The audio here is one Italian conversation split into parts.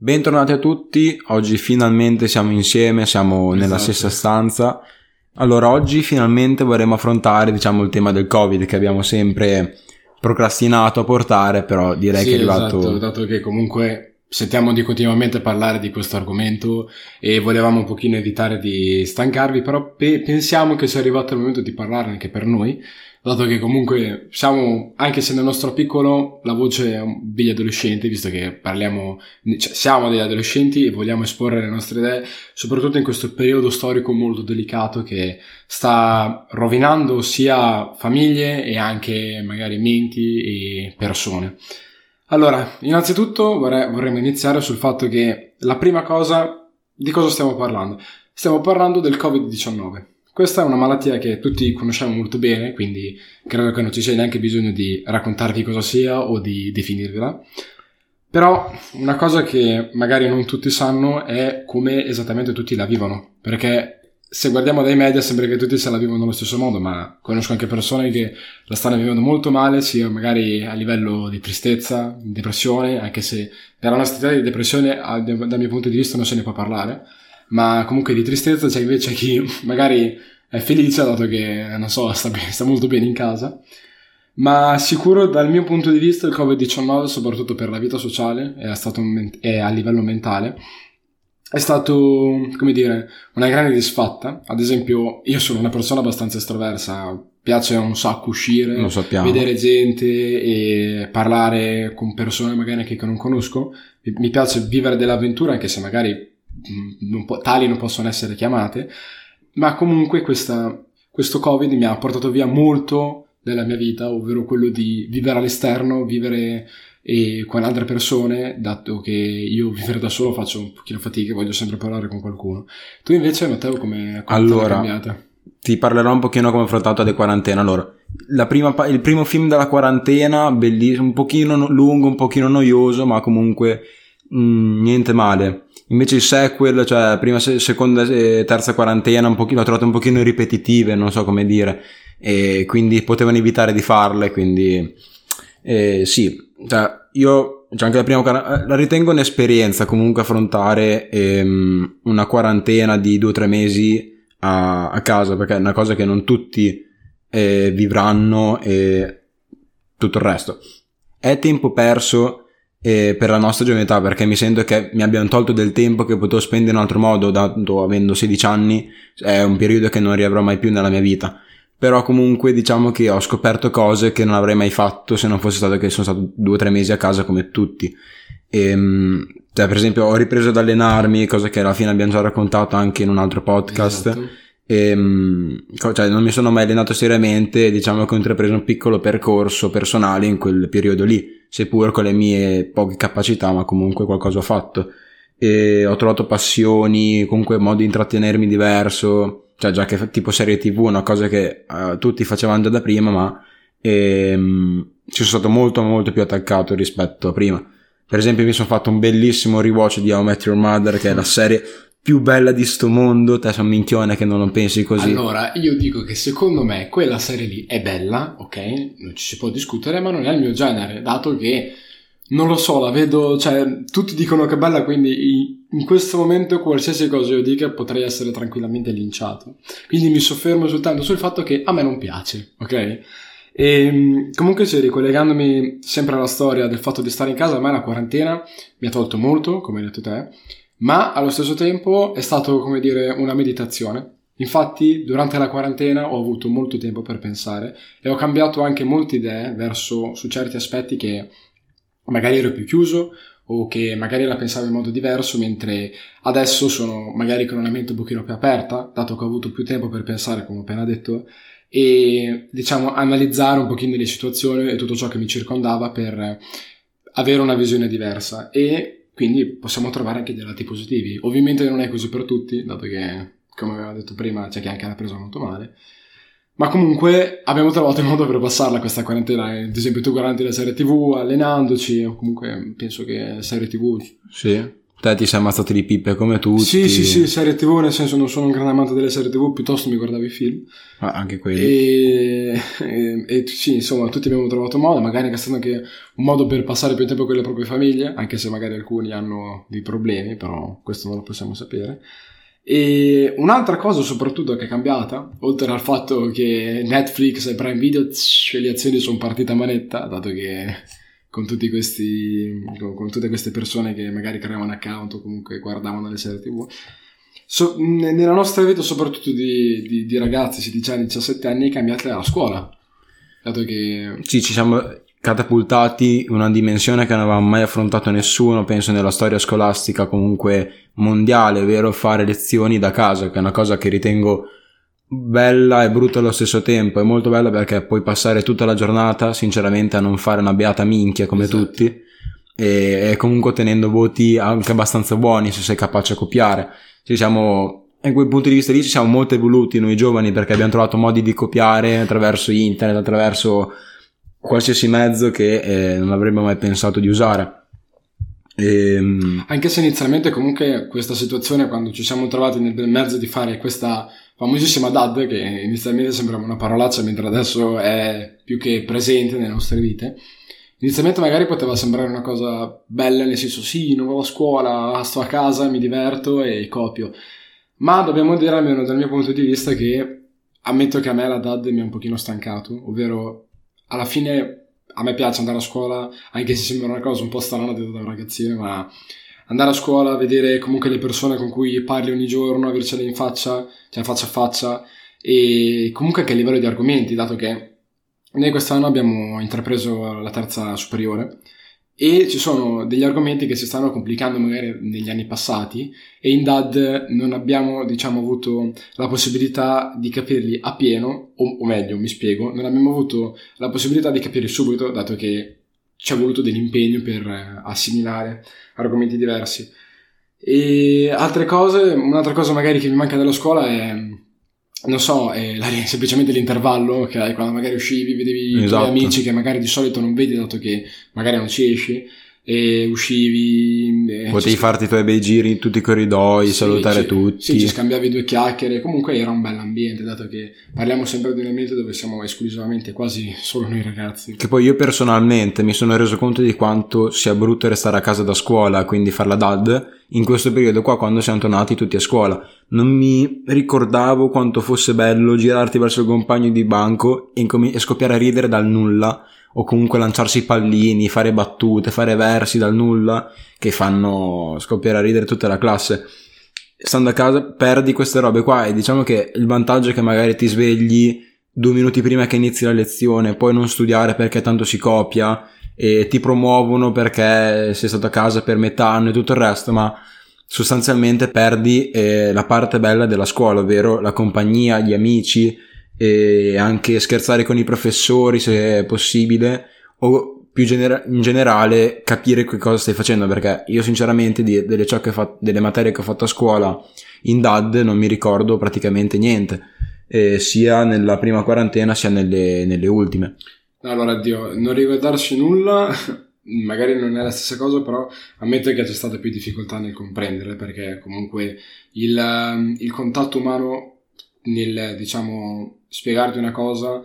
Bentornati a tutti, oggi finalmente siamo insieme, siamo nella Esatto. stessa stanza. Allora, oggi finalmente vorremmo affrontare, diciamo, il tema del Covid che abbiamo sempre procrastinato a portare, però direi Sì, che è arrivato... esatto, dato che comunque sentiamo di continuamente parlare di questo argomento e volevamo un pochino evitare di stancarvi, però pe- pensiamo che sia arrivato il momento di parlarne anche per noi, dato che comunque siamo, anche se nel nostro piccolo, la voce degli adolescenti, visto che parliamo, cioè siamo degli adolescenti e vogliamo esporre le nostre idee, soprattutto in questo periodo storico molto delicato che sta rovinando sia famiglie e anche magari menti e persone. Allora, innanzitutto vorrei- vorremmo iniziare sul fatto che la prima cosa, di cosa stiamo parlando? Stiamo parlando del Covid-19. Questa è una malattia che tutti conosciamo molto bene, quindi credo che non ci sia neanche bisogno di raccontarvi cosa sia o di definirvela. Però una cosa che magari non tutti sanno è come esattamente tutti la vivono, perché se guardiamo dai media sembra che tutti se la vivono allo stesso modo, ma conosco anche persone che la stanno vivendo molto male, sia magari a livello di tristezza, depressione, anche se per la nostra età di depressione dal mio punto di vista non se ne può parlare, ma comunque di tristezza c'è invece chi magari è felice dato che, non so, sta, be- sta molto bene in casa. Ma sicuro dal mio punto di vista il Covid-19, soprattutto per la vita sociale e, a livello mentale, è stato, come dire, una grande disfatta. Ad esempio, io sono una persona abbastanza estroversa, piace un sacco uscire, vedere gente e parlare con persone magari anche che non conosco. Mi- piace vivere dell'avventura, anche se magari non po- tali non possono essere chiamate. Ma comunque questa- questo Covid mi ha portato via molto della mia vita, ovvero quello di vivere all'esterno, vivere eh, con altre persone, dato che io vivere da solo faccio un pochino fatica, voglio sempre parlare con qualcuno. Tu invece, Matteo, come, Allora, cambiata? Ti parlerò un pochino come ho affrontato le quarantena. Allora, la prima il primo film della quarantena, bellissimo, un pochino no- lungo, un pochino noioso, ma comunque mm, niente male. Invece il sequel, cioè prima, se- seconda e terza quarantena, l'ho trovato un pochino ripetitive, non so come dire, e quindi potevano evitare di farle, quindi eh, sì, cioè io cioè anche la prima quar- la ritengo un'esperienza comunque affrontare ehm, una quarantena di due o tre mesi a, a casa perché è una cosa che non tutti eh, vivranno e tutto il resto. È tempo perso eh, per la nostra giovane età perché mi sento che mi abbiano tolto del tempo che potevo spendere in un altro modo dato avendo 16 anni è un periodo che non riavrò mai più nella mia vita. Però comunque diciamo che ho scoperto cose che non avrei mai fatto se non fosse stato che sono stato due o tre mesi a casa come tutti. Ehm, cioè, per esempio ho ripreso ad allenarmi cosa che alla fine abbiamo già raccontato anche in un altro podcast. Esatto. Ehm, co- cioè, non mi sono mai allenato seriamente, diciamo che ho intrapreso un piccolo percorso personale in quel periodo lì, seppur con le mie poche capacità, ma comunque qualcosa ho fatto. E ho trovato passioni, comunque modi di intrattenermi diverso, cioè già che tipo serie tv, una cosa che eh, tutti facevano già da prima, ma ehm, ci sono stato molto molto più attaccato rispetto a prima. Per esempio mi sono fatto un bellissimo rewatch di How I Met Your Mother, che è la serie più bella di sto mondo, te un minchione che non lo pensi così. Allora, io dico che secondo me quella serie lì è bella, ok? Non ci si può discutere, ma non è il mio genere, dato che non lo so, la vedo, cioè, tutti dicono che è bella, quindi in questo momento qualsiasi cosa io dica potrei essere tranquillamente linciato. Quindi mi soffermo soltanto sul fatto che a me non piace, ok? E mh, comunque, sì, ricollegandomi sempre alla storia del fatto di stare in casa, a me la quarantena mi ha tolto molto, come hai detto te, ma allo stesso tempo è stato, come dire, una meditazione. Infatti, durante la quarantena ho avuto molto tempo per pensare e ho cambiato anche molte idee verso su certi aspetti che magari ero più chiuso o che magari la pensavo in modo diverso, mentre adesso sono magari con una mente un pochino più aperta, dato che ho avuto più tempo per pensare, come ho appena detto, e diciamo analizzare un pochino le situazioni e tutto ciò che mi circondava per avere una visione diversa e quindi possiamo trovare anche dei lati positivi. Ovviamente non è così per tutti, dato che, come aveva detto prima, c'è chi anche l'ha presa molto male. Ma comunque abbiamo trovato il modo per passarla questa quarantena. Ad esempio, tu guardi la serie TV allenandoci, o comunque penso che serie TV Sì. Te ti sei ammazzato di pippe come tutti. Sì, sì, sì, serie tv, nel senso non sono un grande amante delle serie tv, piuttosto mi guardavo i film. Ah, anche quelli. E, e, e, sì, insomma, tutti abbiamo trovato modo, magari è stato anche un modo per passare più tempo con le proprie famiglie, anche se magari alcuni hanno dei problemi, però questo non lo possiamo sapere. E un'altra cosa soprattutto che è cambiata, oltre al fatto che Netflix e Prime Video, tsh, le azioni sono partite a manetta, dato che con tutti questi con, con, tutte queste persone che magari creavano account o comunque guardavano le serie tv so, nella nostra vita soprattutto di, di, di ragazzi 16 anni 17 anni è cambiata la scuola. Dato che sì ci siamo catapultati in una dimensione che non aveva mai affrontato nessuno penso nella storia scolastica comunque mondiale ovvero fare lezioni da casa che è una cosa che ritengo bella e brutta allo stesso tempo. È molto bella perché puoi passare tutta la giornata, sinceramente, a non fare una beata minchia come esatto. tutti. E, e, comunque ottenendo voti anche abbastanza buoni se sei capace a copiare. Ci siamo, in quel punto di vista lì ci siamo molto evoluti noi giovani perché abbiamo trovato modi di copiare attraverso internet, attraverso qualsiasi mezzo che eh, non avremmo mai pensato di usare. E... Ehm, anche se inizialmente comunque questa situazione quando ci siamo trovati nel mezzo di fare questa famosissima DAD che inizialmente sembrava una parolaccia mentre adesso è più che presente nelle nostre vite. Inizialmente magari poteva sembrare una cosa bella, nel senso sì, non vado a scuola, sto a casa, mi diverto e copio. Ma dobbiamo dire, almeno dal mio punto di vista, che ammetto che a me la DAD mi ha un pochino stancato, ovvero alla fine a me piace andare a scuola, anche se sembra una cosa un po' strana da un ragazzino, ma andare a scuola, vedere comunque le persone con cui parli ogni giorno, avercele in faccia, cioè faccia a faccia, e comunque anche a livello di argomenti, dato che noi quest'anno abbiamo intrapreso la terza superiore e ci sono degli argomenti che si stanno complicando magari negli anni passati e in DAD non abbiamo diciamo avuto la possibilità di capirli a pieno o, o meglio mi spiego non abbiamo avuto la possibilità di capirli subito dato che ci è voluto dell'impegno per eh, assimilare argomenti diversi. E altre cose, un'altra cosa magari che mi manca della scuola è, non so, è la, semplicemente l'intervallo, che hai quando magari uscivi, vedevi esatto. i tuoi esatto. amici che magari di solito non vedi dato che magari non ci esci e uscivi. E Potevi farti i tuoi bei giri in tutti i corridoi, sì, salutare ci, tutti. Sì, ci scambiavi due chiacchiere. Comunque era un bel ambiente, dato che parliamo sempre di un ambiente dove siamo esclusivamente quasi solo noi ragazzi. Che poi io personalmente mi sono reso conto di quanto sia brutto restare a casa da scuola, quindi fare la DAD, in questo periodo qua quando siamo tornati tutti a scuola. Non mi ricordavo quanto fosse bello girarti verso il compagno di banco e, e scoppiare a ridere dal nulla o comunque lanciarsi i pallini, fare battute, fare versi dal nulla che fanno scoppiare a ridere tutta la classe. Stando a casa perdi queste robe qua e diciamo che il vantaggio è che magari ti svegli due minuti prima che inizi la lezione, puoi non studiare perché tanto si copia e ti promuovono perché sei stato a casa per metà anno e tutto il resto, ma sostanzialmente perdi eh, la parte bella della scuola, ovvero la compagnia, gli amici, e anche scherzare con i professori se è possibile o più genera- in generale capire che cosa stai facendo perché io sinceramente di, delle, fa- delle, materie che ho fatto a scuola in DAD non mi ricordo praticamente niente eh, sia nella prima quarantena sia nelle, nelle ultime. Allora Dio non ricordarsi nulla magari non è la stessa cosa, però ammetto che c'è stata più difficoltà nel comprendere, perché comunque il, il contatto umano nel, diciamo, spiegarti una cosa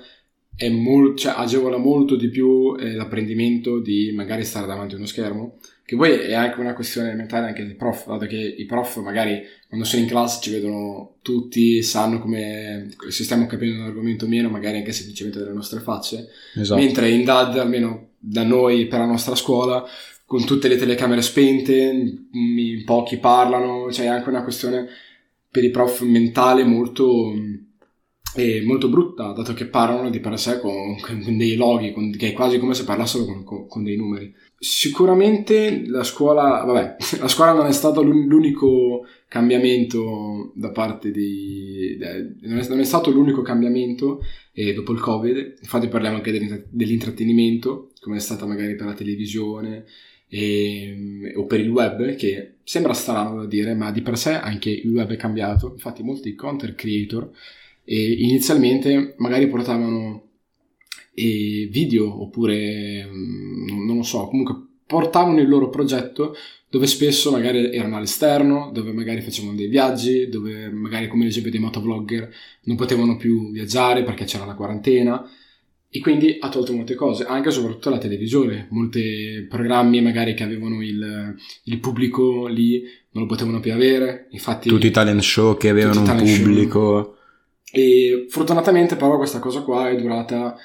è molto, cioè, agevola molto di più eh, l'apprendimento di magari stare davanti a uno schermo, che poi è anche una questione mentale anche dei prof, dato che i prof magari quando sono in classe ci vedono tutti, sanno come se stiamo capendo un argomento o meno, magari anche semplicemente delle nostre facce, esatto. mentre in DAD, almeno da noi per la nostra scuola, con tutte le telecamere spente, in pochi parlano, c'è cioè anche una questione per i prof mentale molto, eh, molto brutta, dato che parlano di per sé con, con dei loghi, con, che è quasi come se parlassero con, con, con, dei numeri. Sicuramente la scuola, vabbè, la scuola non è stato l'unico cambiamento da parte di... non è, non è stato l'unico cambiamento eh, dopo il Covid, infatti parliamo anche dell'intrattenimento, come è stata magari per la televisione, e, ehm, o per il web, che sembra strano da dire, ma di per sé anche il web è cambiato. Infatti molti content creator eh, inizialmente magari portavano eh, video oppure, mm, non lo so, comunque portavano il loro progetto dove spesso magari erano all'esterno, dove magari facevano dei viaggi, dove magari come l'esempio dei motovlogger non potevano più viaggiare perché c'era la quarantena. E quindi ha tolto molte cose, anche e soprattutto la televisione, molti programmi magari che avevano il, il, pubblico lì non lo potevano più avere, infatti... Tutti i talent show che avevano un pubblico... Show. E fortunatamente però questa cosa qua è durata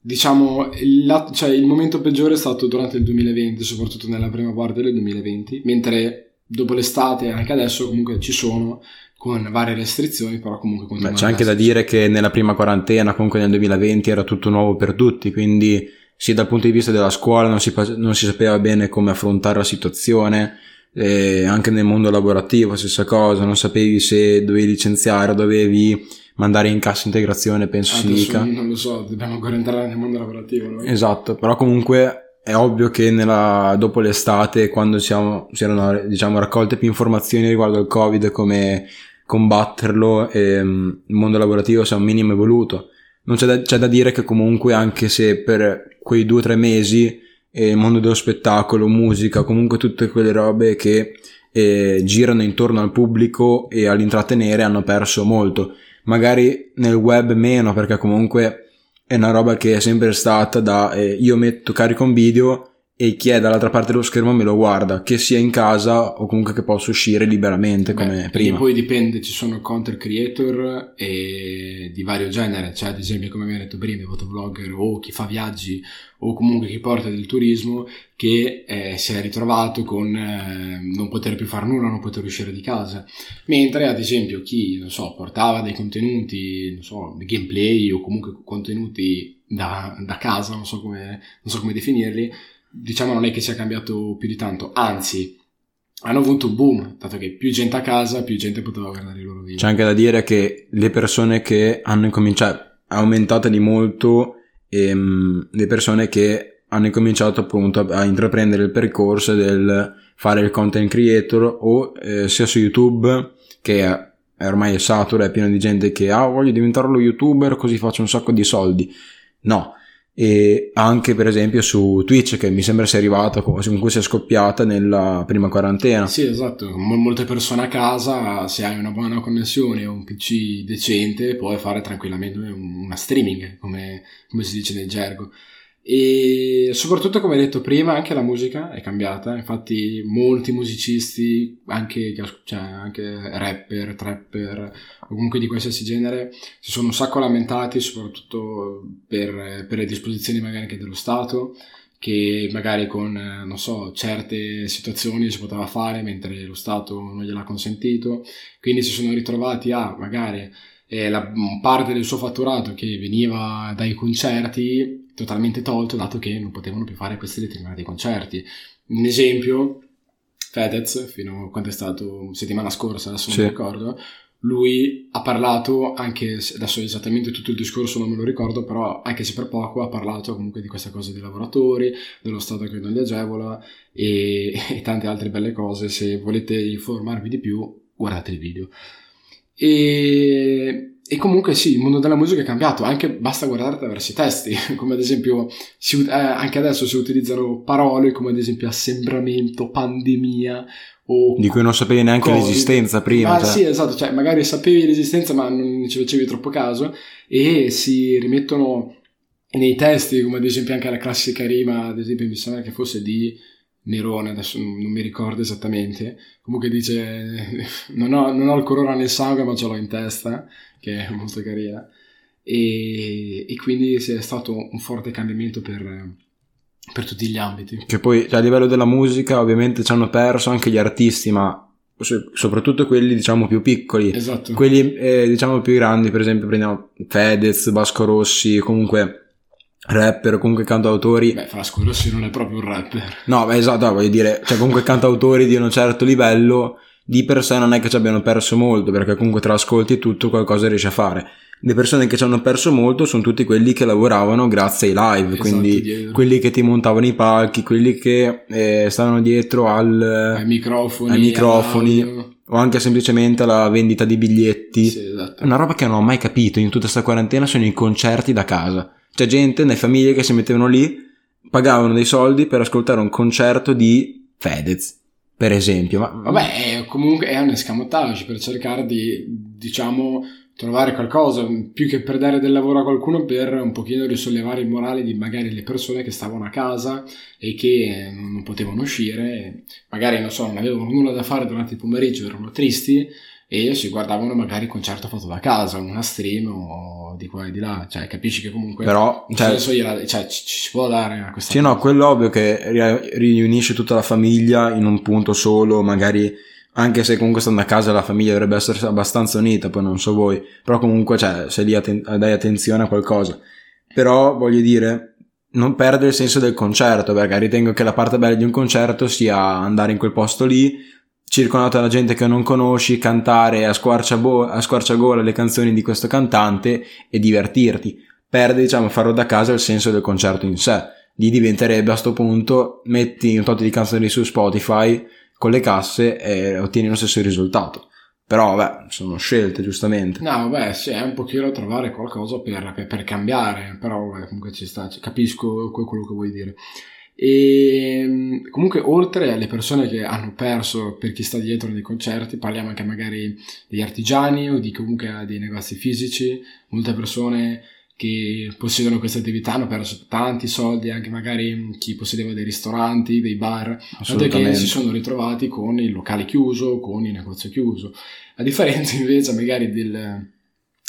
diciamo, il, cioè, il momento peggiore è stato durante il 2020, soprattutto nella prima parte del 2020, mentre dopo l'estate e anche adesso comunque ci sono con varie restrizioni, però comunque Beh, c'è anche da dire che nella prima quarantena, comunque nel 2020 era tutto nuovo per tutti, quindi sì dal punto di vista della scuola non si, non si sapeva bene come affrontare la situazione, eh, anche nel mondo lavorativo stessa cosa, non sapevi se dovevi licenziare o dovevi mandare in cassa integrazione, penso ah, si dica. Non lo so, dobbiamo ancora entrare nel mondo lavorativo. Noi. Esatto, però comunque è ovvio che nella, dopo l'estate, quando siamo, si erano diciamo, raccolte più informazioni riguardo il Covid, come combatterlo, e, um, il mondo lavorativo sia un minimo evoluto. Non c'è da, c'è da dire che comunque anche se per quei due o tre mesi eh, mondo dello spettacolo, musica, comunque tutte quelle robe che eh, girano intorno al pubblico e all'intrattenere hanno perso molto. Magari nel web meno perché comunque è una roba che è sempre stata da eh, io metto carico un video e chi è dall'altra parte dello schermo me lo guarda, che sia in casa o comunque che possa uscire liberamente come Beh, prima. E poi dipende, ci sono content creator di vario genere, cioè ad esempio come abbiamo detto prima, i fotovlogger o chi fa viaggi o comunque chi porta del turismo che eh, si è ritrovato con eh, non poter più fare nulla, non poter uscire di casa. Mentre ad esempio chi, non so, portava dei contenuti, non so, gameplay o comunque contenuti da, da casa, non so, come, non so come definirli, diciamo non è che sia cambiato più di tanto, anzi hanno avuto un boom, dato che più gente a casa, più gente poteva guardare i loro video. C'è anche da dire che le persone che hanno incominciato, è aumentata di molto ehm, le persone che hanno incominciato appunto a, a, intraprendere il percorso del fare il content creator o eh, sia su YouTube che è, è ormai è saturo, è pieno di gente che ah voglio diventare lo youtuber così faccio un sacco di soldi. No, e anche per esempio su Twitch che mi sembra sia arrivata comunque sia scoppiata nella prima quarantena. Sì esatto. Molte persone a casa se hai una buona connessione o un pc decente puoi fare tranquillamente una streaming come, come si dice nel gergo e soprattutto come detto prima anche la musica è cambiata. Infatti molti musicisti anche, cioè, anche rapper trapper o comunque di qualsiasi genere si sono un sacco lamentati soprattutto per, per le disposizioni magari anche dello Stato che magari con, non so, certe situazioni si poteva fare mentre lo Stato non gliel'ha consentito, quindi si sono ritrovati a magari eh, la parte del suo fatturato che veniva dai concerti totalmente tolto dato che non potevano più fare questi determinati concerti. Un esempio, Fedez, fino a quando è stato settimana scorsa, adesso non sì. mi ricordo, lui ha parlato anche, adesso esattamente tutto il discorso non me lo ricordo, però anche se per poco ha parlato comunque di questa cosa dei lavoratori, dello Stato che non li agevola e, e tante altre belle cose. Se volete informarvi di più, guardate il video. E e comunque sì, il mondo della musica è cambiato, anche basta guardare attraverso i testi, come ad esempio si, eh, anche adesso si utilizzano parole come ad esempio assembramento, pandemia o... Di cui non sapevi neanche COVID. l'esistenza prima. Ah cioè. sì, esatto, cioè magari sapevi l'esistenza ma non ci facevi troppo caso e si rimettono nei testi, come ad esempio anche la classica rima, ad esempio mi sembra che fosse di Nerone, adesso non mi ricordo esattamente, comunque dice non ho, non ho il corona nel sangue ma ce l'ho in testa, che è molto carina, e, e quindi è stato un forte cambiamento per, per tutti gli ambiti. Che poi cioè, a livello della musica ovviamente ci hanno perso anche gli artisti, ma soprattutto quelli diciamo più piccoli esatto. quelli eh, diciamo più grandi per esempio prendiamo Fedez, Basco Rossi comunque rapper o comunque cantautori. Beh, Frasco Rossi non è proprio un rapper. No, beh, esatto, voglio dire, cioè comunque cantautori di un certo livello di per sé non è che ci abbiano perso molto, perché comunque tra ascolti e tutto qualcosa riesce a fare. Le persone che ci hanno perso molto sono tutti quelli che lavoravano grazie ai live, esatto, quindi dietro. quelli che ti montavano i palchi, quelli che eh, stavano dietro al, ai microfoni, ai microfoni o anche semplicemente alla vendita di biglietti. Sì, esatto. Una roba che non ho mai capito in tutta questa quarantena sono i concerti da casa. C'è gente nelle famiglie che si mettevano lì, pagavano dei soldi per ascoltare un concerto di Fedez, per esempio. Ma... Vabbè, comunque è un escamotage per cercare di, diciamo, trovare qualcosa, più che per dare del lavoro a qualcuno, per un pochino risollevare il morale di magari le persone che stavano a casa e che non potevano uscire, magari non so, non avevano nulla da fare durante il pomeriggio, erano tristi e si guardavano magari il concerto fatto da casa, una stream o di qua e di là, cioè capisci che comunque però cioè, gliela, cioè, ci, ci, si può dare a questa Sì, cosa. no, quello ovvio che riunisce tutta la famiglia in un punto solo, magari anche se comunque stando a casa la famiglia dovrebbe essere abbastanza unita, poi non so voi, però comunque cioè, sei lì atten- dai attenzione a qualcosa. Però voglio dire, non perde il senso del concerto, perché ritengo che la parte bella di un concerto sia andare in quel posto lì, circondato da gente che non conosci, cantare a, squarciabo- a squarciagola le canzoni di questo cantante e divertirti. Perde, diciamo, farlo da casa il senso del concerto in sé. Lì diventerebbe a sto punto, metti un tot di canzoni su Spotify, con le casse e ottieni lo stesso risultato. Però, vabbè, sono scelte, giustamente. No, vabbè, sì, è un pochino trovare qualcosa per, per, per cambiare, però vabbè, comunque ci sta, capisco quello che vuoi dire. E comunque, oltre alle persone che hanno perso per chi sta dietro nei concerti, parliamo anche magari degli artigiani o di comunque dei negozi fisici, molte persone che possiedono queste attività hanno perso tanti soldi, anche magari chi possedeva dei ristoranti, dei bar, tanto che si sono ritrovati con il locale chiuso, con il negozio chiuso. A differenza invece magari del,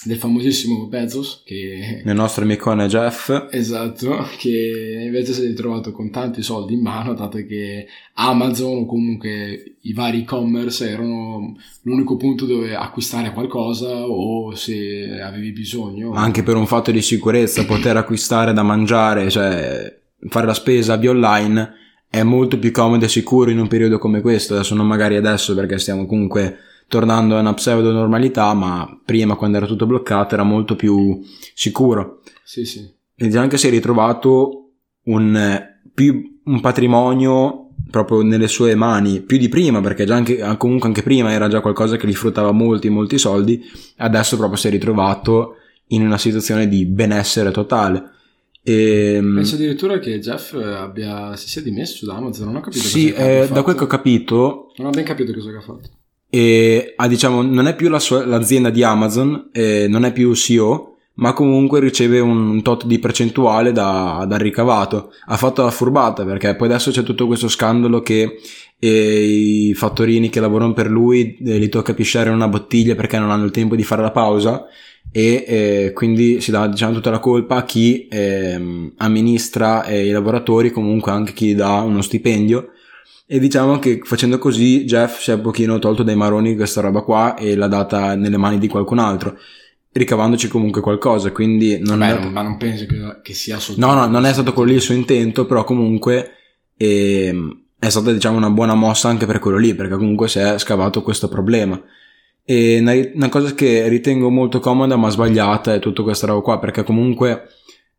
del famosissimo Bezos che il nostro amicone Jeff. Esatto che invece si è ritrovato con tanti soldi in mano dato che Amazon o comunque i vari e-commerce erano l'unico punto dove acquistare qualcosa o se avevi bisogno. Anche per un fatto di sicurezza poter acquistare da mangiare cioè fare la spesa via online è molto più comodo e sicuro in un periodo come questo. Adesso non magari adesso perché stiamo comunque tornando a una pseudo normalità, ma prima quando era tutto bloccato era molto più sicuro. Sì, sì. E anche si è ritrovato un, più, un patrimonio proprio nelle sue mani più di prima perché già anche, comunque anche prima era già qualcosa che gli fruttava molti molti soldi adesso proprio si è ritrovato in una situazione di benessere totale e, ehm, penso addirittura che Jeff abbia si sia dimesso da Amazon non ho capito sì eh, da quel che ho capito non ho ben capito cosa ha fatto e ha, diciamo, non è più la sua, l'azienda di Amazon, eh, non è più CEO, ma comunque riceve un tot di percentuale da, dal ricavato. Ha fatto la furbata perché poi adesso c'è tutto questo scandalo che eh, i fattorini che lavorano per lui eh, gli tocca pisciare in una bottiglia perché non hanno il tempo di fare la pausa e eh, quindi si dà diciamo tutta la colpa a chi ehm, amministra eh, i lavoratori, comunque anche chi dà uno stipendio e diciamo che facendo così Jeff si è un pochino tolto dai maroni questa roba qua e l'ha data nelle mani di qualcun altro ricavandoci comunque qualcosa quindi non Beh, è... ma non penso che, che sia soltanto no no non è stato quello lì il suo intento però comunque eh, è stata diciamo una buona mossa anche per quello lì perché comunque si è scavato questo problema. E una, una cosa che ritengo molto comoda ma sbagliata è tutta questa roba qua perché comunque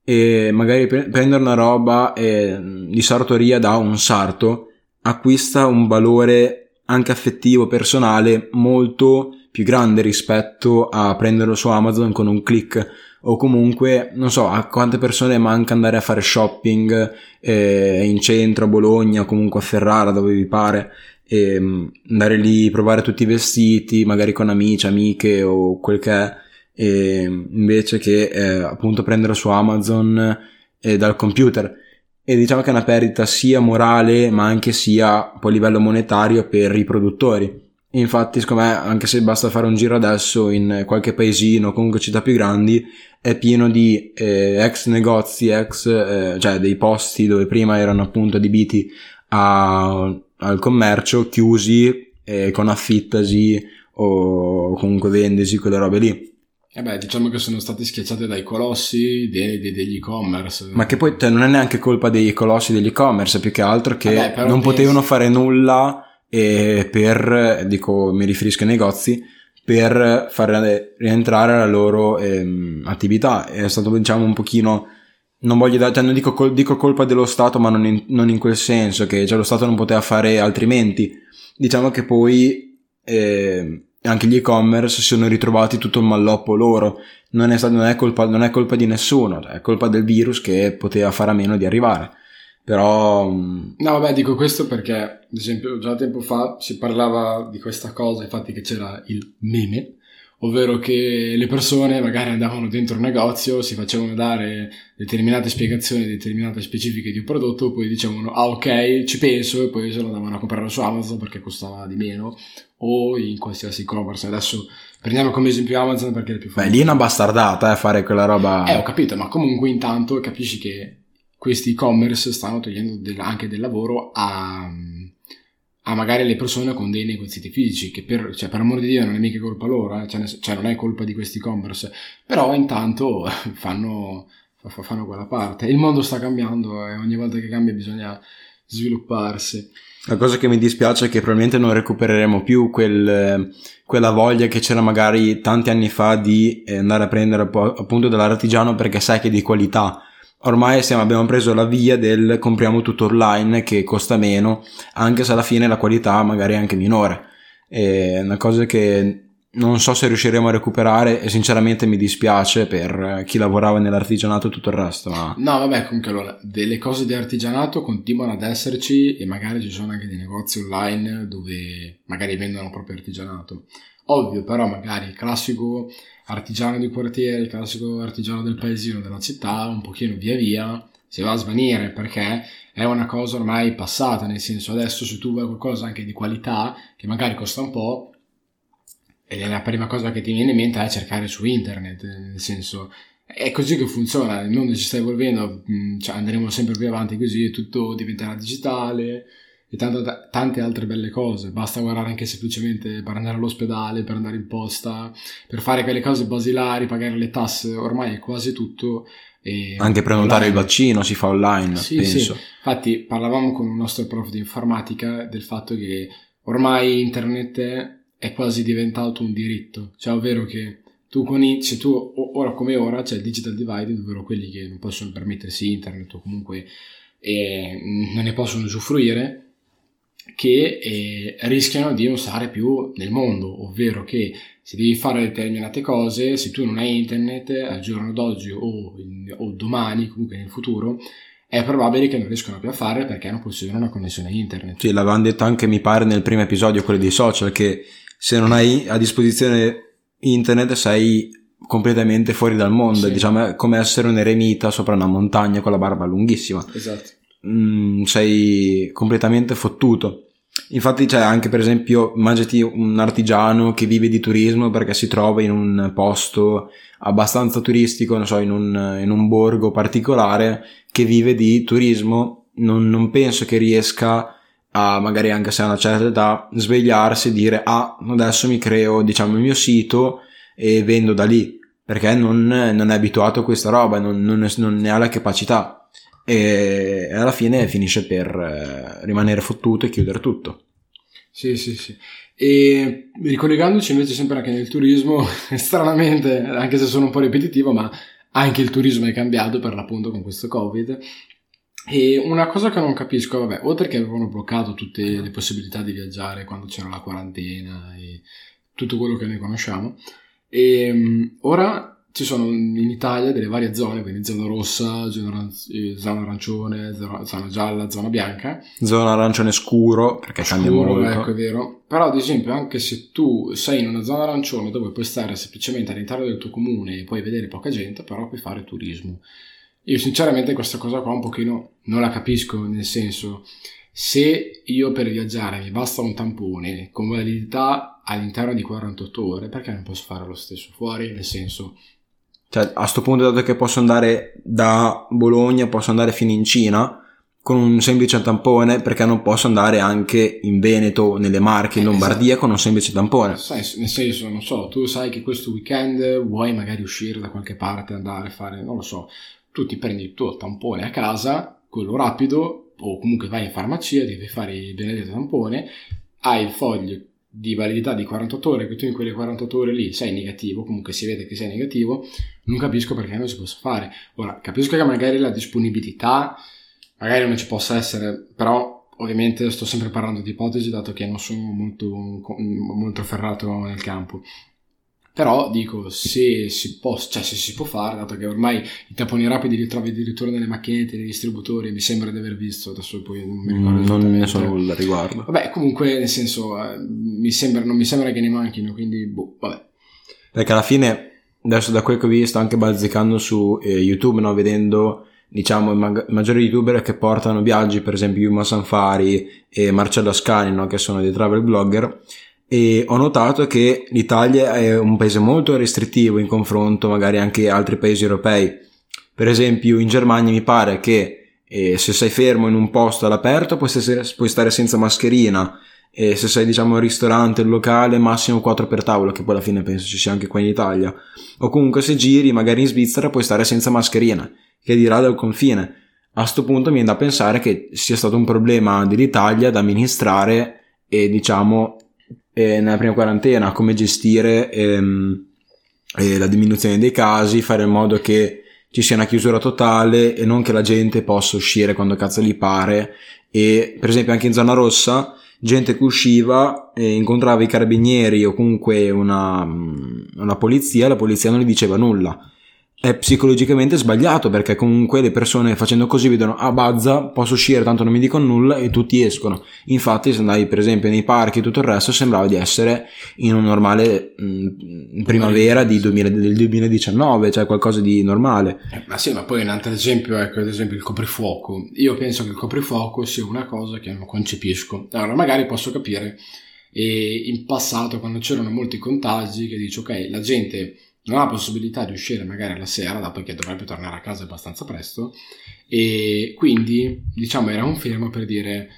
eh, magari pre- prendere una roba eh, di sartoria da un sarto acquista un valore anche affettivo, personale molto più grande rispetto a prenderlo su Amazon con un click. O comunque non so a quante persone manca andare a fare shopping eh, in centro a Bologna o comunque a Ferrara dove vi pare e ehm, andare lì provare tutti i vestiti magari con amici amiche o quel che è invece che eh, appunto prenderlo su Amazon eh, dal computer e diciamo che è una perdita sia morale ma anche sia a livello monetario per i produttori. Infatti, secondo me, anche se basta fare un giro adesso in qualche paesino, comunque città più grandi, è pieno di eh, ex negozi, ex, eh, cioè dei posti dove prima erano appunto adibiti a, al commercio, chiusi, eh, con affittasi o comunque vendesi, quelle robe lì. Eh beh, diciamo che sono stati schiacciati dai colossi de- de- degli e-commerce. Ma che poi cioè, non è neanche colpa dei colossi degli e-commerce, più che altro che Vabbè, non potevano fare nulla eh, per, dico, mi riferisco ai negozi, per far rientrare la loro ehm, attività. È stato, diciamo, un pochino... Non voglio dare, cioè non dico, col- dico, colpa dello Stato, ma non in, non in quel senso, che cioè, lo Stato non poteva fare altrimenti. Diciamo che poi... Eh, anche gli e-commerce si sono ritrovati tutto il malloppo loro. Non è, stato, non è, colpa, non è colpa di nessuno, è colpa del virus che poteva fare a meno di arrivare. Però... mm, No, vabbè, dico questo perché, ad esempio, già tempo fa si parlava di questa cosa, infatti che c'era il meme, ovvero che le persone magari andavano dentro un negozio, si facevano dare determinate spiegazioni, determinate specifiche di un prodotto, poi dicevano, ah ok, ci penso, e poi se lo andavano a comprare su Amazon perché costava di meno, o in qualsiasi e-commerce. Adesso prendiamo come esempio Amazon perché è più Beh, famoso. lì è una bastardata, eh, fare quella roba... Eh, ho capito, ma comunque intanto capisci che questi e-commerce stanno togliendo del- anche del lavoro a, a magari le persone con dei negozi fisici, che per, cioè, per amor di Dio non è mica colpa loro, eh, cioè, cioè, non è colpa di questi e-commerce, però intanto fanno, fa- fanno quella parte. Il mondo sta cambiando e ogni volta che cambia bisogna svilupparsi. La cosa che mi dispiace è che probabilmente non recupereremo più quel, quella voglia che c'era magari tanti anni fa di eh, andare a prendere appunto dall'artigiano perché sai che è di qualità. Ormai siamo- abbiamo preso la via del compriamo tutto online che costa meno, anche se alla fine la qualità magari è anche minore. È una cosa che non so se riusciremo a recuperare e sinceramente mi dispiace per eh, chi lavorava nell'artigianato e tutto il resto, ma No, vabbè, comunque allora, delle cose di artigianato continuano ad esserci e magari ci sono anche dei negozi online dove magari vendono proprio artigianato. Ovvio, però magari il classico artigiano di quartiere, il classico artigiano del paesino della città, un pochino via via si va a svanire perché è una cosa ormai passata, nel senso adesso se tu vuoi qualcosa anche di qualità che magari costa un po', e la prima cosa che ti viene in mente è cercare su internet, nel senso è così che funziona, il mondo si sta evolvendo, mh, cioè andremo sempre più avanti così e tutto diventerà digitale e tante, tante altre belle cose. Basta guardare anche semplicemente per andare all'ospedale, per andare in posta, per fare quelle cose basilari, pagare le tasse, ormai è quasi tutto. Anche prenotare il online. vaccino si fa online, Sì, penso. sì. Infatti parlavamo con un nostro prof di informatica del fatto che ormai internet è quasi diventato un diritto, cioè ovvero che tu con i- se tu ora come ora c'è il digital divide, ovvero quelli che non possono permettersi internet o comunque eh, non ne possono usufruire, che eh, rischiano di non stare più nel mondo, ovvero che se devi fare determinate cose, se tu non hai internet al giorno d'oggi o, o domani, comunque nel futuro, è probabile che non riescano più a fare perché non possiedono una connessione internet. Sì, l'avevamo detto anche, mi pare, nel primo episodio, quello dei social, che se non hai a disposizione internet sei completamente fuori dal mondo. Sì. Diciamo, è come essere un eremita sopra una montagna con la barba lunghissima. Esatto. Mm, sei completamente fottuto. Infatti c'è anche per esempio, immaginati un artigiano che vive di turismo perché si trova in un posto abbastanza turistico, non so, in un, in un borgo particolare che vive di turismo, non, non penso che riesca a, magari anche se ha una certa età, svegliarsi e dire ah, adesso mi creo diciamo il mio sito e vendo da lì, perché non, non è abituato a questa roba, non, non non ne ha la capacità e alla fine finisce per eh, rimanere fottuto e chiudere tutto. Sì, sì, sì. E ricollegandoci invece sempre anche nel turismo, stranamente, anche se sono un po' ripetitivo, ma anche il turismo è cambiato per l'appunto con questo Covid. E una cosa che non capisco, vabbè, oltre che avevano bloccato tutte le possibilità di viaggiare quando c'era la quarantena e tutto quello che noi conosciamo, e mh, ora ci sono in Italia delle varie zone, quindi zona rossa, zona, eh, arancione, zona, gialla, zona bianca, Zona arancione scuro, perché cambia Scuro, molto. Ecco, è vero. Però, ad esempio, anche se tu sei in una zona arancione dove puoi stare semplicemente all'interno del tuo comune e puoi vedere poca gente, però puoi fare turismo. Io, sinceramente, questa cosa qua un pochino non la capisco, nel senso, se io per viaggiare mi basta un tampone con validità all'interno di 48 ore, perché non posso fare lo stesso fuori? Nel senso, Cioè, a sto punto, dato che posso andare da Bologna, posso andare fino in Cina con un semplice tampone, perché non posso andare anche in Veneto, nelle Marche, in Eh, Lombardia con un semplice tampone. Sai, nel senso, non so, tu sai che questo weekend vuoi magari uscire da qualche parte, andare a fare, non lo so, tu ti prendi il tuo tampone a casa, quello rapido, o comunque vai in farmacia, devi fare il benedetto tampone, hai il foglio di validità di 48 ore, che tu in quelle 48 ore lì sei negativo, comunque si vede che sei negativo, non capisco perché non si possa fare. Ora, capisco che magari la disponibilità, magari non ci possa essere, però ovviamente sto sempre parlando di ipotesi dato che non sono molto, molto ferrato nel campo. Però dico, se si, può, cioè, se si può fare, dato che ormai i tamponi rapidi li trovi addirittura nelle macchinette, nei distributori, mi sembra di aver visto, adesso poi non mi ricordo Non ne so nulla riguardo. Vabbè, comunque, nel senso, eh, mi sembra, non mi sembra che ne manchino, quindi, boh, vabbè. Perché alla fine, adesso da quel che ho visto, anche bazzicando su eh, YouTube, no, vedendo diciamo i mag- maggiori youtuber che portano viaggi, per esempio Yuma Sanfari e Marcello Ascani, no, che sono dei travel blogger, e ho notato che l'Italia è un paese molto restrittivo in confronto magari anche a altri paesi europei. Per esempio in Germania mi pare che eh, se sei fermo in un posto all'aperto puoi stare, puoi stare senza mascherina e se sei diciamo al ristorante, locale, massimo 4 per tavola, che poi alla fine penso ci sia anche qua in Italia. O comunque se giri magari in Svizzera puoi stare senza mascherina, che dirà dal confine. A questo punto mi viene da pensare che sia stato un problema dell'Italia da amministrare e diciamo eh, nella prima quarantena, come gestire ehm, eh, la diminuzione dei casi, fare in modo che ci sia una chiusura totale e non che la gente possa uscire quando cazzo gli pare. E per esempio anche in zona rossa gente che usciva e incontrava i carabinieri o comunque una, una polizia la polizia non gli diceva nulla è psicologicamente sbagliato perché comunque le persone facendo così vedono ah bazza posso uscire tanto non mi dicono nulla e tutti escono. Infatti se andai per esempio nei parchi e tutto il resto sembrava di essere in un normale mh, primavera di 2000, del 2019 cioè qualcosa di normale. Eh, ma sì ma poi un altro esempio ecco ad esempio il coprifuoco. Io penso che il coprifuoco sia una cosa che non concepisco. Allora magari posso capire e in passato quando c'erano molti contagi che dice ok la gente non ha possibilità di uscire magari la sera, dato che dovrebbe tornare a casa abbastanza presto, e quindi diciamo era un fermo per dire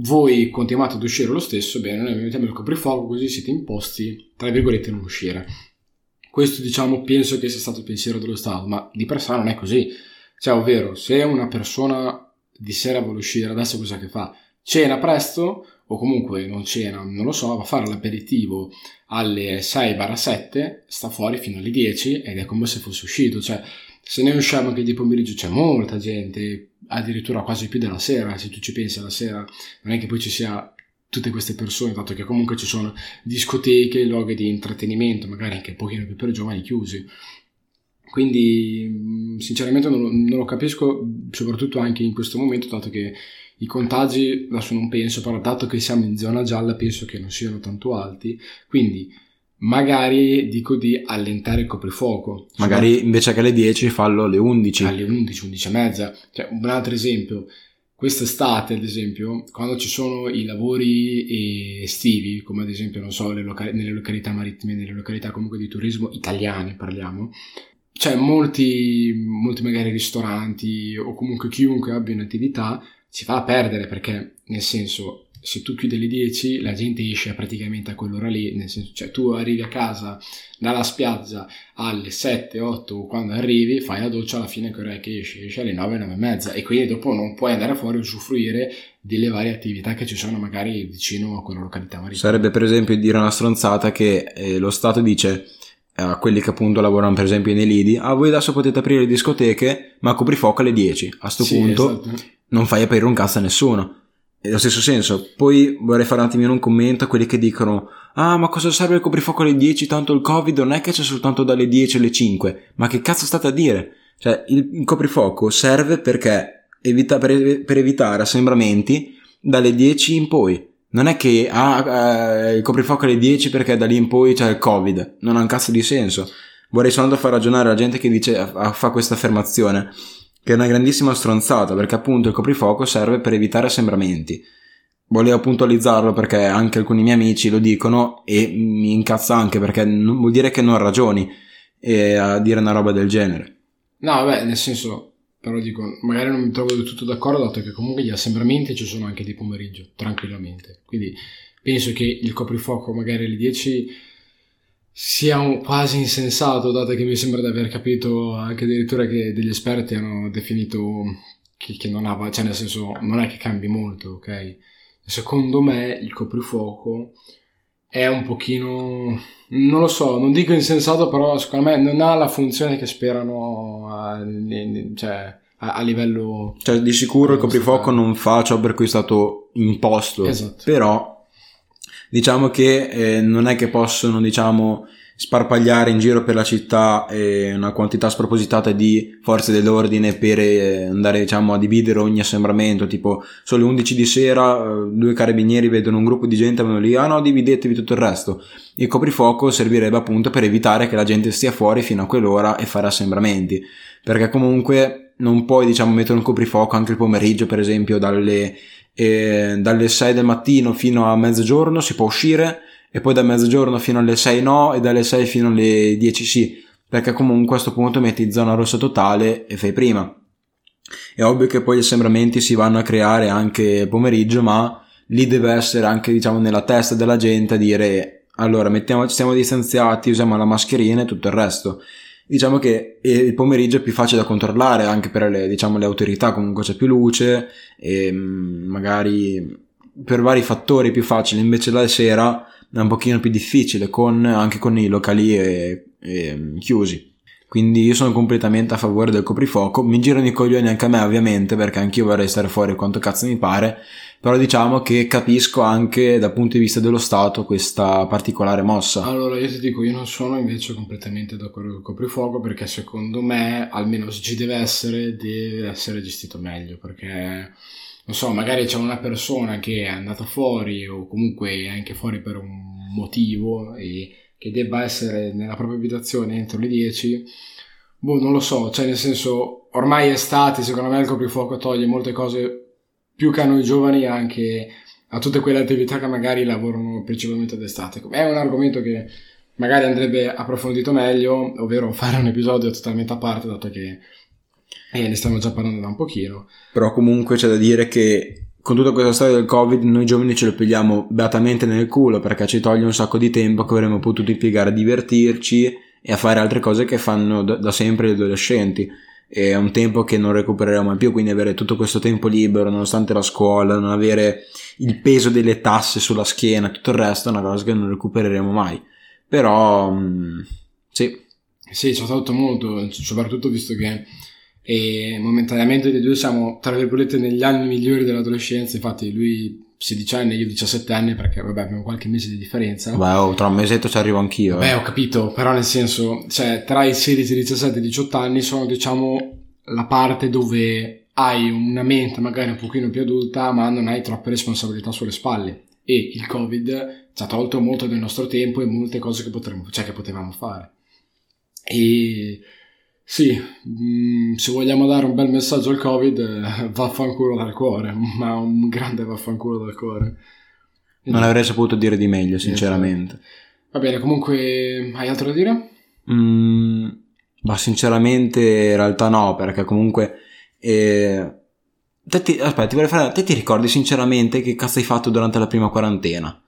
voi continuate ad uscire lo stesso, bene, noi mettiamo il coprifuoco così siete imposti, tra virgolette, a non uscire. Questo diciamo penso che sia stato il pensiero dello Stato, ma di per sé non è così. Cioè, ovvero, se una persona di sera vuole uscire, adesso cosa che fa? Cena presto, o comunque non cena, non lo so, va a fare l'aperitivo alle 6-7, sta fuori fino alle 10 ed è come se fosse uscito, cioè se noi usciamo anche di pomeriggio c'è molta gente, addirittura quasi più della sera, se tu ci pensi alla sera, non è che poi ci sia tutte queste persone, dato che comunque ci sono discoteche, luoghi di intrattenimento, magari anche un pochino più per giovani chiusi. Quindi sinceramente non, non lo capisco, soprattutto anche in questo momento, dato che i contagi, adesso non penso, però dato che siamo in zona gialla penso che non siano tanto alti, quindi magari dico di allentare il coprifuoco. Magari invece che alle 10 fallo alle 11. Alle 11, 11 e mezza. Cioè, un altro esempio, quest'estate ad esempio, quando ci sono i lavori estivi, come ad esempio, non so, loca- nelle località marittime, nelle località comunque di turismo italiane parliamo, c'è molti, molti magari ristoranti o comunque chiunque abbia un'attività si fa a perdere perché nel senso se tu chiudi alle 10 la gente esce praticamente a quell'ora lì nel senso cioè tu arrivi a casa dalla spiaggia alle 7 8 o quando arrivi fai la doccia alla fine che ora è che esci? Esci alle 9 9 e mezza. E quindi dopo non puoi andare fuori a usufruire delle varie attività che ci sono magari vicino a quella località marittima sarebbe per esempio dire una stronzata che eh, lo Stato dice a quelli che appunto lavorano per esempio nei lidi ah voi adesso potete aprire le discoteche ma coprifuoco alle 10 a sto sì, punto esatto non fai aprire un cazzo a nessuno. Nello stesso senso, poi vorrei fare un attimino un commento a quelli che dicono Ah, ma cosa serve il coprifuoco alle 10? Tanto il Covid non è che c'è soltanto dalle 10 alle 5. Ma che cazzo state a dire? Cioè, il coprifuoco serve perché evita, per, per, evitare assembramenti dalle 10 in poi. Non è che ah, eh, il coprifuoco alle 10 perché da lì in poi c'è il Covid. Non ha un cazzo di senso. Vorrei soltanto far ragionare la gente che dice, fa questa affermazione che è una grandissima stronzata perché appunto il coprifuoco serve per evitare assembramenti. Volevo puntualizzarlo perché anche alcuni miei amici lo dicono e mi incazza anche perché vuol dire che non ragioni eh, a dire una roba del genere. No, vabbè, nel senso, però dico, magari non mi trovo del tutto d'accordo dato che comunque gli assembramenti ci sono anche di pomeriggio, tranquillamente. Quindi penso che il coprifuoco magari alle 10 sia un quasi insensato, dato che mi sembra di aver capito anche addirittura che degli esperti hanno definito che, che non ha, cioè nel senso non è che cambi molto, ok? Secondo me il coprifuoco è un pochino, non lo so, non dico insensato, però secondo me non ha la funzione che sperano a, cioè, a, a livello... Cioè di sicuro il coprifuoco non fa ciò per cui è stato imposto, esatto. però diciamo che eh, non è che possono, diciamo, sparpagliare in giro per la città eh, una quantità spropositata di forze dell'ordine per eh, andare diciamo a dividere ogni assembramento tipo sono le 11 di sera eh, due carabinieri vedono un gruppo di gente e vanno lì ah no dividetevi tutto il resto. Il coprifuoco servirebbe appunto per evitare che la gente stia fuori fino a quell'ora e fare assembramenti perché comunque non puoi diciamo mettere un coprifuoco anche il pomeriggio per esempio dalle, dalle 6 del mattino fino a mezzogiorno si può uscire e poi da mezzogiorno fino alle 6 no e dalle 6 fino alle 10 sì, perché comunque a questo punto metti zona rossa totale e fai prima. È ovvio che poi gli assembramenti si vanno a creare anche pomeriggio, ma lì deve essere anche diciamo nella testa della gente dire allora mettiamo, stiamo distanziati, usiamo la mascherina e tutto il resto. Diciamo che il pomeriggio è più facile da controllare anche per le, diciamo, le autorità, comunque c'è più luce e mm, magari per vari fattori più facile, invece la sera è un pochino più difficile con, anche con i locali e, e chiusi. Quindi io sono completamente a favore del coprifuoco, mi girano i coglioni anche a me ovviamente perché anch'io vorrei stare fuori quanto cazzo mi pare, però diciamo che capisco anche dal punto di vista dello Stato questa particolare mossa. Allora io ti dico, io non sono invece completamente d'accordo col coprifuoco perché secondo me, almeno se ci deve essere, deve essere gestito meglio perché non so, magari c'è una persona che è andata fuori o comunque è anche fuori per un motivo e che debba essere nella propria abitazione entro le 10, boh, non lo so, cioè nel senso, ormai è estate, secondo me il coprifuoco toglie molte cose più che a noi giovani anche a tutte quelle attività che magari lavorano principalmente d'estate. È un argomento che magari andrebbe approfondito meglio, ovvero fare un episodio totalmente a parte, dato che e ne stiamo già parlando da un pochino. Però comunque c'è da dire che con tutta questa storia del Covid noi giovani ce lo pigliamo beatamente nel culo perché ci toglie un sacco di tempo che avremmo potuto impiegare a divertirci e a fare altre cose che fanno da, da sempre gli adolescenti. È un tempo che non recupereremo mai più, quindi avere tutto questo tempo libero nonostante la scuola, non avere il peso delle tasse sulla schiena, tutto il resto è una cosa che non recupereremo mai. Però, mm, sì. Sì, ci ha tolto molto, soprattutto visto che e momentaneamente noi due siamo tra virgolette negli anni migliori dell'adolescenza infatti lui 16 anni io 17 anni perché vabbè abbiamo qualche mese di differenza. Beh oh, tra un mesetto ci arrivo anch'io beh eh. ho capito però nel senso cioè tra i 16 17 e 18 anni sono diciamo la parte dove hai una mente magari un pochino più adulta ma non hai troppe responsabilità sulle spalle. E il covid ci ha tolto molto del nostro tempo e molte cose che, potremmo, cioè, che potevamo fare. E sì, mh, se vogliamo dare un bel messaggio al Covid, eh, vaffanculo dal cuore, ma un grande vaffanculo dal cuore. Non avrei saputo dire di meglio, sinceramente. Esatto. Va bene, comunque, hai altro da dire? Mm, ma sinceramente, in realtà no, perché comunque... Eh, te ti, aspetta, ti vorrei fare... Te ti ricordi sinceramente che cazzo hai fatto durante la prima quarantena?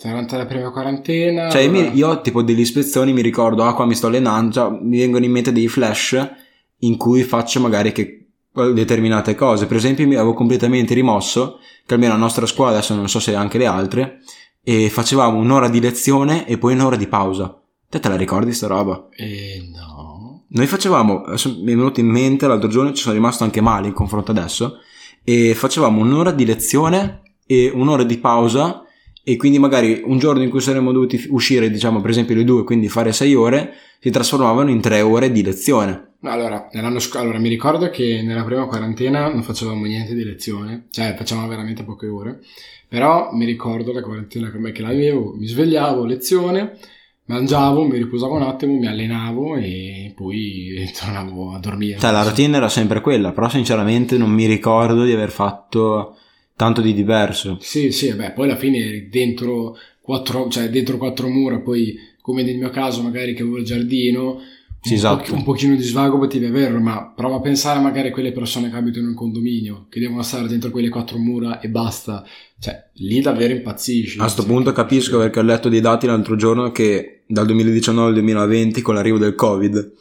Durante la prima quarantena. Cioè, allora... io tipo delle ispezioni mi ricordo, ah, qua mi sto allenando, già, mi vengono in mente dei flash in cui faccio magari che determinate cose. Per esempio, mi avevo completamente rimosso, che almeno la nostra scuola, adesso non so se anche le altre, e facevamo un'ora di lezione e poi un'ora di pausa. Te te la ricordi sta roba? Eh no. Noi facevamo, mi è venuto in mente l'altro giorno, ci sono rimasto anche male in confronto adesso, e facevamo un'ora di lezione e un'ora di pausa e quindi magari un giorno in cui saremmo dovuti uscire, diciamo per esempio le due, quindi fare sei ore, si trasformavano in tre ore di lezione. Allora, sc- allora, mi ricordo che nella prima quarantena non facevamo niente di lezione, cioè facevamo veramente poche ore, però mi ricordo la quarantena come che l'avevo, mi svegliavo, lezione, mangiavo, mi riposavo un attimo, mi allenavo e poi tornavo a dormire. Cioè la routine era sempre quella, però sinceramente non mi ricordo di aver fatto tanto di diverso. Sì, sì, beh, poi alla fine dentro quattro, cioè dentro quattro mura, poi come nel mio caso magari che avevo il giardino, sì, un, esatto. po- un pochino di svago potevi averlo, ma prova a pensare magari a quelle persone che abitano in condominio, che devono stare dentro quelle quattro mura e basta. Cioè, lì davvero impazzisci. A questo punto capisco perché ho letto dei dati l'altro giorno che dal 2019 al 2020 con l'arrivo del Covid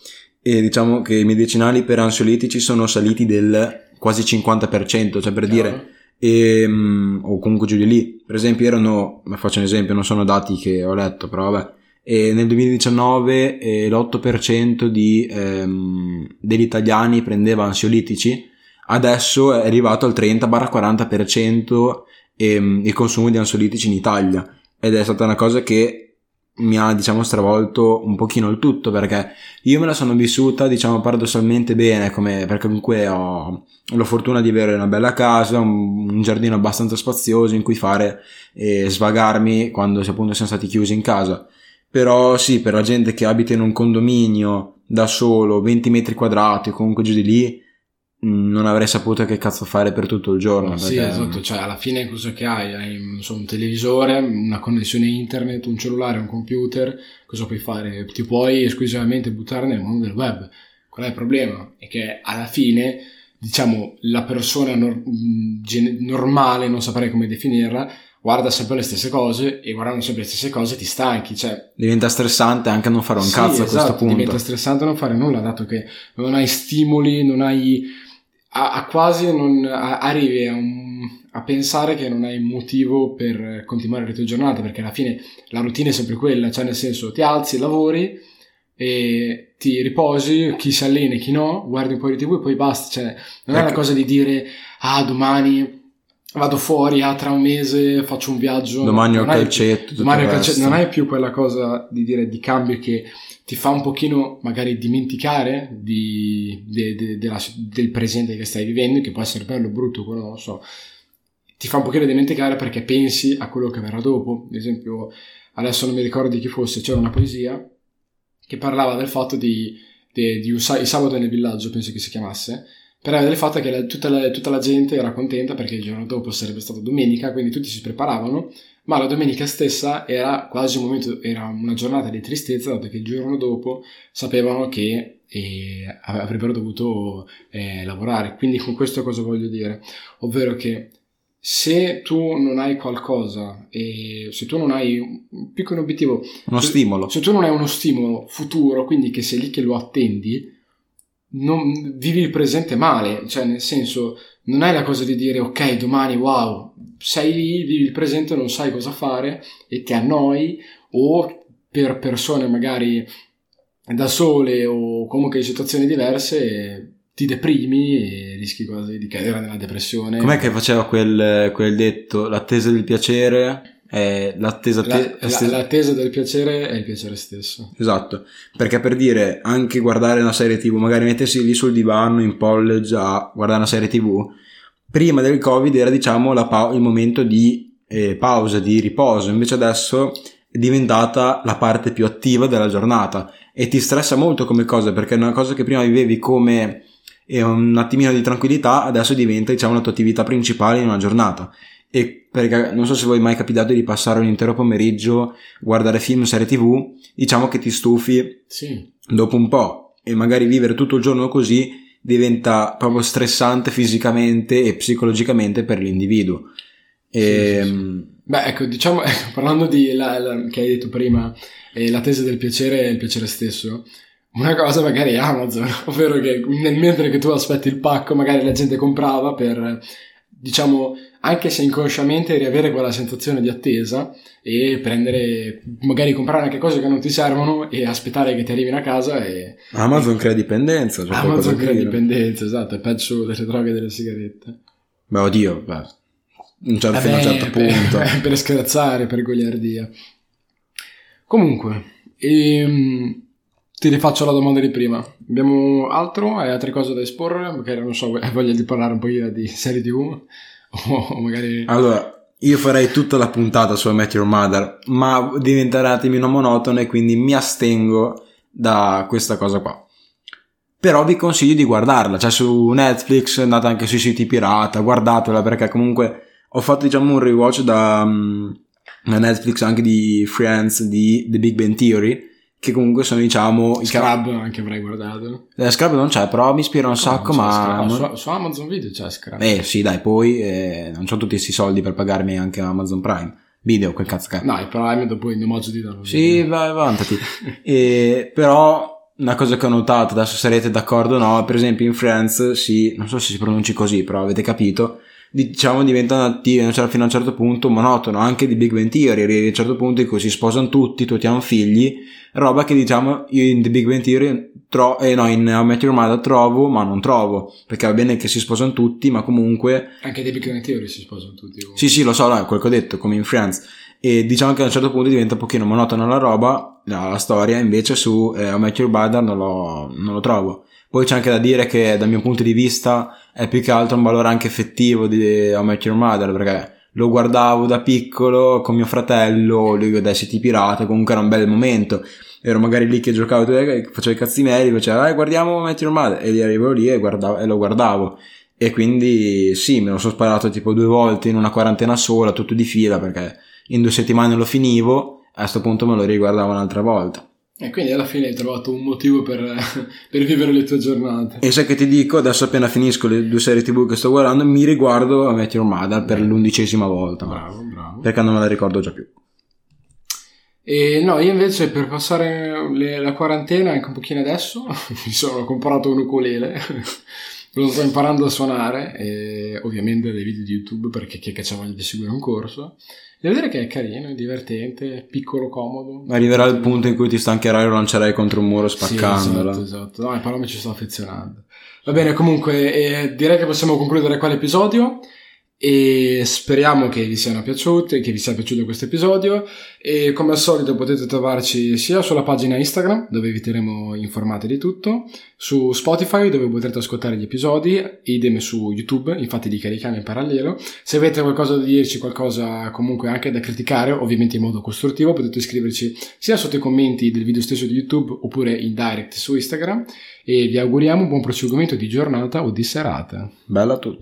e diciamo che i medicinali per ansiolitici sono saliti del quasi 50%, cioè per Chiaro. dire e, ehm, o comunque giù di lì. Per esempio erano, faccio un esempio, non sono dati che ho letto, però vabbè, e nel 2019 eh, l'8% di, ehm, degli italiani prendeva ansiolitici, adesso è arrivato al 30-40% ehm, il consumo di ansiolitici in Italia. ed è stata una cosa che mi ha diciamo stravolto un pochino il tutto perché io me la sono vissuta diciamo paradossalmente bene come, perché comunque ho la fortuna di avere una bella casa un, un giardino abbastanza spazioso in cui fare e svagarmi quando appunto siamo stati chiusi in casa. Però sì per la gente che abita in un condominio da solo 20 metri quadrati o comunque giù di lì non avrei saputo che cazzo fare per tutto il giorno. Sì, perché... esatto, cioè alla fine cosa che hai? Hai so, un televisore, una connessione internet, un cellulare, un computer, cosa puoi fare? Ti puoi esclusivamente buttare nel mondo del web. Qual è il problema? È che alla fine, diciamo, la persona nor- gen- normale, non saprei come definirla, guarda sempre le stesse cose e guardando sempre le stesse cose ti stanchi. Cioè, diventa stressante anche non fare un sì, cazzo esatto, a questo punto. Diventa stressante non fare nulla, dato che non hai stimoli, non hai a, a quasi non a, arrivi a, un, a, pensare che non hai motivo per continuare le tue giornate, perché alla fine la routine è sempre quella, cioè nel senso ti alzi, lavori e ti riposi, chi si allena e chi no, guardi un po' di tv e poi basta, cioè non ecco. è una cosa di dire ah domani vado fuori, ah, tra un mese faccio un viaggio. Domani ho calcetto. Domani ho calcetto. Non hai più quella cosa di dire di cambio che ti fa un pochino magari dimenticare di, de, de, de la, del presente che stai vivendo, che può essere bello o brutto, quello non lo so. Ti fa un pochino dimenticare perché pensi a quello che verrà dopo. Ad esempio, adesso non mi ricordo di chi fosse, c'era una poesia che parlava del fatto di, di un sabato nel villaggio, penso che si chiamasse, parlava del fatto che la, tutta, la, tutta la gente era contenta perché il giorno dopo sarebbe stata domenica, quindi tutti si preparavano ma la domenica stessa era quasi un momento, era una giornata di tristezza, dato che il giorno dopo sapevano che eh, avrebbero dovuto eh, lavorare. Quindi con questo cosa voglio dire? Ovvero che se tu non hai qualcosa e se tu non hai un piccolo obiettivo, uno se, stimolo, se tu non hai uno stimolo futuro, quindi che sei lì che lo attendi, non vivi il presente male, cioè nel senso non hai la cosa di dire ok domani wow sei lì, vivi il presente, non sai cosa fare e ti annoi o per persone magari da sole o comunque in situazioni diverse ti deprimi e rischi quasi di cadere nella depressione. Com'è che faceva quel, quel detto? L'attesa del piacere è l'attesa, te- la, la, l'attesa del piacere è il piacere stesso. Esatto, perché per dire anche guardare una serie tv, magari mettersi lì sul divano in college a guardare una serie tv, prima del covid era diciamo pa- il momento di eh, pausa, di riposo, invece adesso è diventata la parte più attiva della giornata. E ti stressa molto come cosa perché è una cosa che prima vivevi come eh, un attimino di tranquillità adesso diventa diciamo la tua attività principale in una giornata e perché non so se voi mai capitato di passare un intero pomeriggio guardare film, serie tv diciamo che ti stufi sì. dopo un po' e magari vivere tutto il giorno così diventa proprio stressante fisicamente e psicologicamente per l'individuo. E, sì, sì, sì. Beh, ecco, diciamo, parlando di la, la, che hai detto prima, eh, la tesi del piacere e il piacere stesso, una cosa magari Amazon, ovvero che nel mentre che tu aspetti il pacco, magari la gente comprava per, diciamo, anche se inconsciamente riavere quella sensazione di attesa e prendere, magari comprare anche cose che non ti servono e aspettare che ti arrivino a casa e... Amazon crea dipendenza. Cioè Amazon crea dipendenza, esatto, è peggio delle droghe e delle sigarette. Beh, oddio, beh, un certo, fino a un certo punto. Per, per scherzare, per goliardia. Comunque, ehm, ti rifaccio la domanda di prima. Abbiamo altro? Hai altre cose da esporre? Magari non so, hai voglia di parlare un po' di serie tv? o magari... Allora, io farei tutta la puntata su Met Your Mother, ma diventerà un attimino monotono e quindi mi astengo da questa cosa qua. Però vi consiglio di guardarla, cioè su Netflix, andate anche sui siti pirata, guardatela perché comunque ho fatto diciamo un rewatch da, um, da Netflix anche di Friends, di The Big Bang Theory che comunque sono diciamo Scrub ca- anche avrei guardato. Eh, Scrub non c'è però mi ispira un sacco ma su, su, Amazon Video c'è Scrub. Eh sì dai poi eh, non ho tutti questi soldi per pagarmi anche Amazon Prime. Video quel cazzo che no il Prime dopo in omaggio di danno sì vai vantati e, però una cosa che ho notato adesso sarete d'accordo o no per esempio in Friends sì non so se si pronunci così però avete capito diciamo diventano attivi cioè, fino a un certo punto monotono anche di Big Bang Theory a un certo punto in cui si sposano tutti tutti hanno figli roba che diciamo io in The Big Bang Theory tro- eh, no in How Met Your Mother trovo ma non trovo perché va bene che si sposano tutti ma comunque anche The Big Bang Theory si sposano tutti comunque. sì sì lo so no, è quel che ho detto come in Friends e diciamo che a un certo punto diventa un pochino monotona la roba la, la storia invece su eh, How Met Your Mother non lo, non lo trovo poi c'è anche da dire che dal mio punto di vista è più che altro un valore anche effettivo di How Met Your Mother perché lo guardavo da piccolo con mio fratello, lui da City Pirata, comunque era un bel momento. Ero magari lì che giocavo, facevo i cazzi miei, faceva, dai guardiamo How Met Your Mother, e arrivo lì e, guardavo, e lo guardavo. E quindi sì, me lo sono sparato tipo due volte in una quarantena sola, tutto di fila, perché in due settimane lo finivo, a questo punto me lo riguardavo un'altra volta. E quindi alla fine hai trovato un motivo per, per, vivere le tue giornate. E sai che ti dico, adesso appena finisco le due serie tv che sto guardando, mi riguardo a Met Your Mother per l'undicesima volta. Bravo, bravo. Perché non me la ricordo già più. E no, io invece per passare le, la quarantena, anche un pochino adesso, mi sono comprato un ukulele. lo sto imparando a suonare, e ovviamente dei video di YouTube perché chi è che c'ha voglia di seguire un corso. Devo dire che è carino, è divertente, piccolo, comodo. Arriverà il punto in cui ti stancherai e lo lancerai contro un muro spaccandolo. Sì, esatto, esatto. No, però mi ci sto affezionando. Va bene, comunque, eh, direi che possiamo concludere qua l'episodio e speriamo che vi siano piaciute, che vi sia piaciuto questo episodio e come al solito potete trovarci sia sulla pagina Instagram dove vi terremo informati di tutto, su Spotify dove potrete ascoltare gli episodi, idem su YouTube, infatti li carichiamo in parallelo. Se avete qualcosa da dirci, qualcosa comunque anche da criticare, ovviamente in modo costruttivo, potete scriverci sia sotto i commenti del video stesso di YouTube oppure in direct su Instagram e vi auguriamo un buon proseguimento di giornata o di serata. Bella a tutti.